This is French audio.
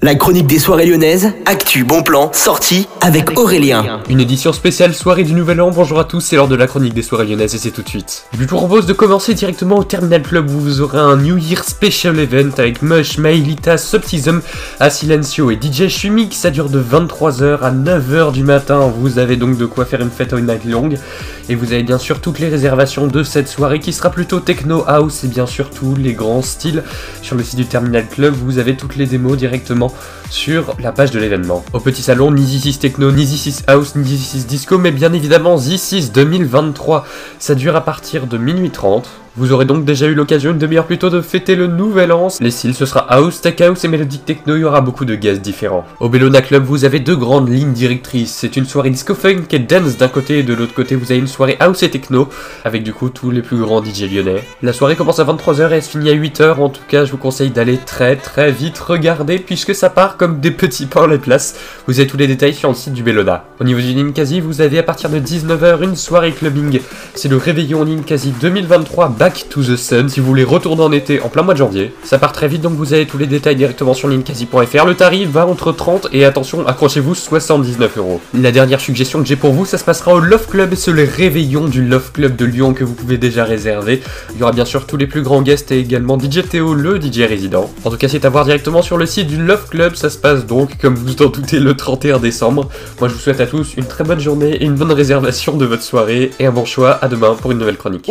La chronique des soirées lyonnaises, actu, bon plan, sortie avec Aurélien. Une édition spéciale soirée du Nouvel An, bonjour à tous, c'est l'heure de la chronique des soirées lyonnaises et c'est tout de suite. Je vous propose de commencer directement au Terminal Club où vous aurez un New Year Special Event avec Mush, Maelita, Subtism, Silencio et DJ Shumik, ça dure de 23h à 9h du matin, vous avez donc de quoi faire une fête all night longue. Et vous avez bien sûr toutes les réservations de cette soirée qui sera plutôt techno house et bien sûr tous les grands styles. Sur le site du Terminal Club, vous avez toutes les démos directement sur la page de l'événement. Au petit salon, ni This Techno, ni This House, ni This Disco, mais bien évidemment This 2023. Ça dure à partir de minuit 30. Vous aurez donc déjà eu l'occasion une demi-heure plus tôt de fêter le nouvel an. Les styles, ce sera house, tech house et melodic techno, il y aura beaucoup de gaz différents. Au Bellona Club, vous avez deux grandes lignes directrices. C'est une soirée disco funk et dance d'un côté et de l'autre côté, vous avez une soirée house et techno, avec du coup tous les plus grands DJ lyonnais. La soirée commence à 23h et elle se finit à 8h. En tout cas, je vous conseille d'aller très très vite regarder puisque ça part comme des petits pains les places. Vous avez tous les détails sur le site du Bellona. Au niveau du Ninkasi, vous avez à partir de 19h une soirée clubbing. C'est le réveillon Ninkasi 2023 Back to the Sun si vous voulez retourner en été en plein mois de janvier. Ça part très vite donc vous avez tous les détails directement sur linkasi.fr. Le tarif va entre 30 et attention, accrochez-vous 79 euros. La dernière suggestion que j'ai pour vous, ça se passera au Love Club, c'est le réveillon du Love Club de Lyon que vous pouvez déjà réserver. Il y aura bien sûr tous les plus grands guests et également DJ Théo, le DJ résident. En tout cas, c'est à voir directement sur le site du Love Club, ça se passe donc, comme vous en doutez, le 31 décembre. Moi je vous souhaite à tous une très bonne journée et une bonne réservation de votre soirée et un bon choix. À demain pour une nouvelle chronique.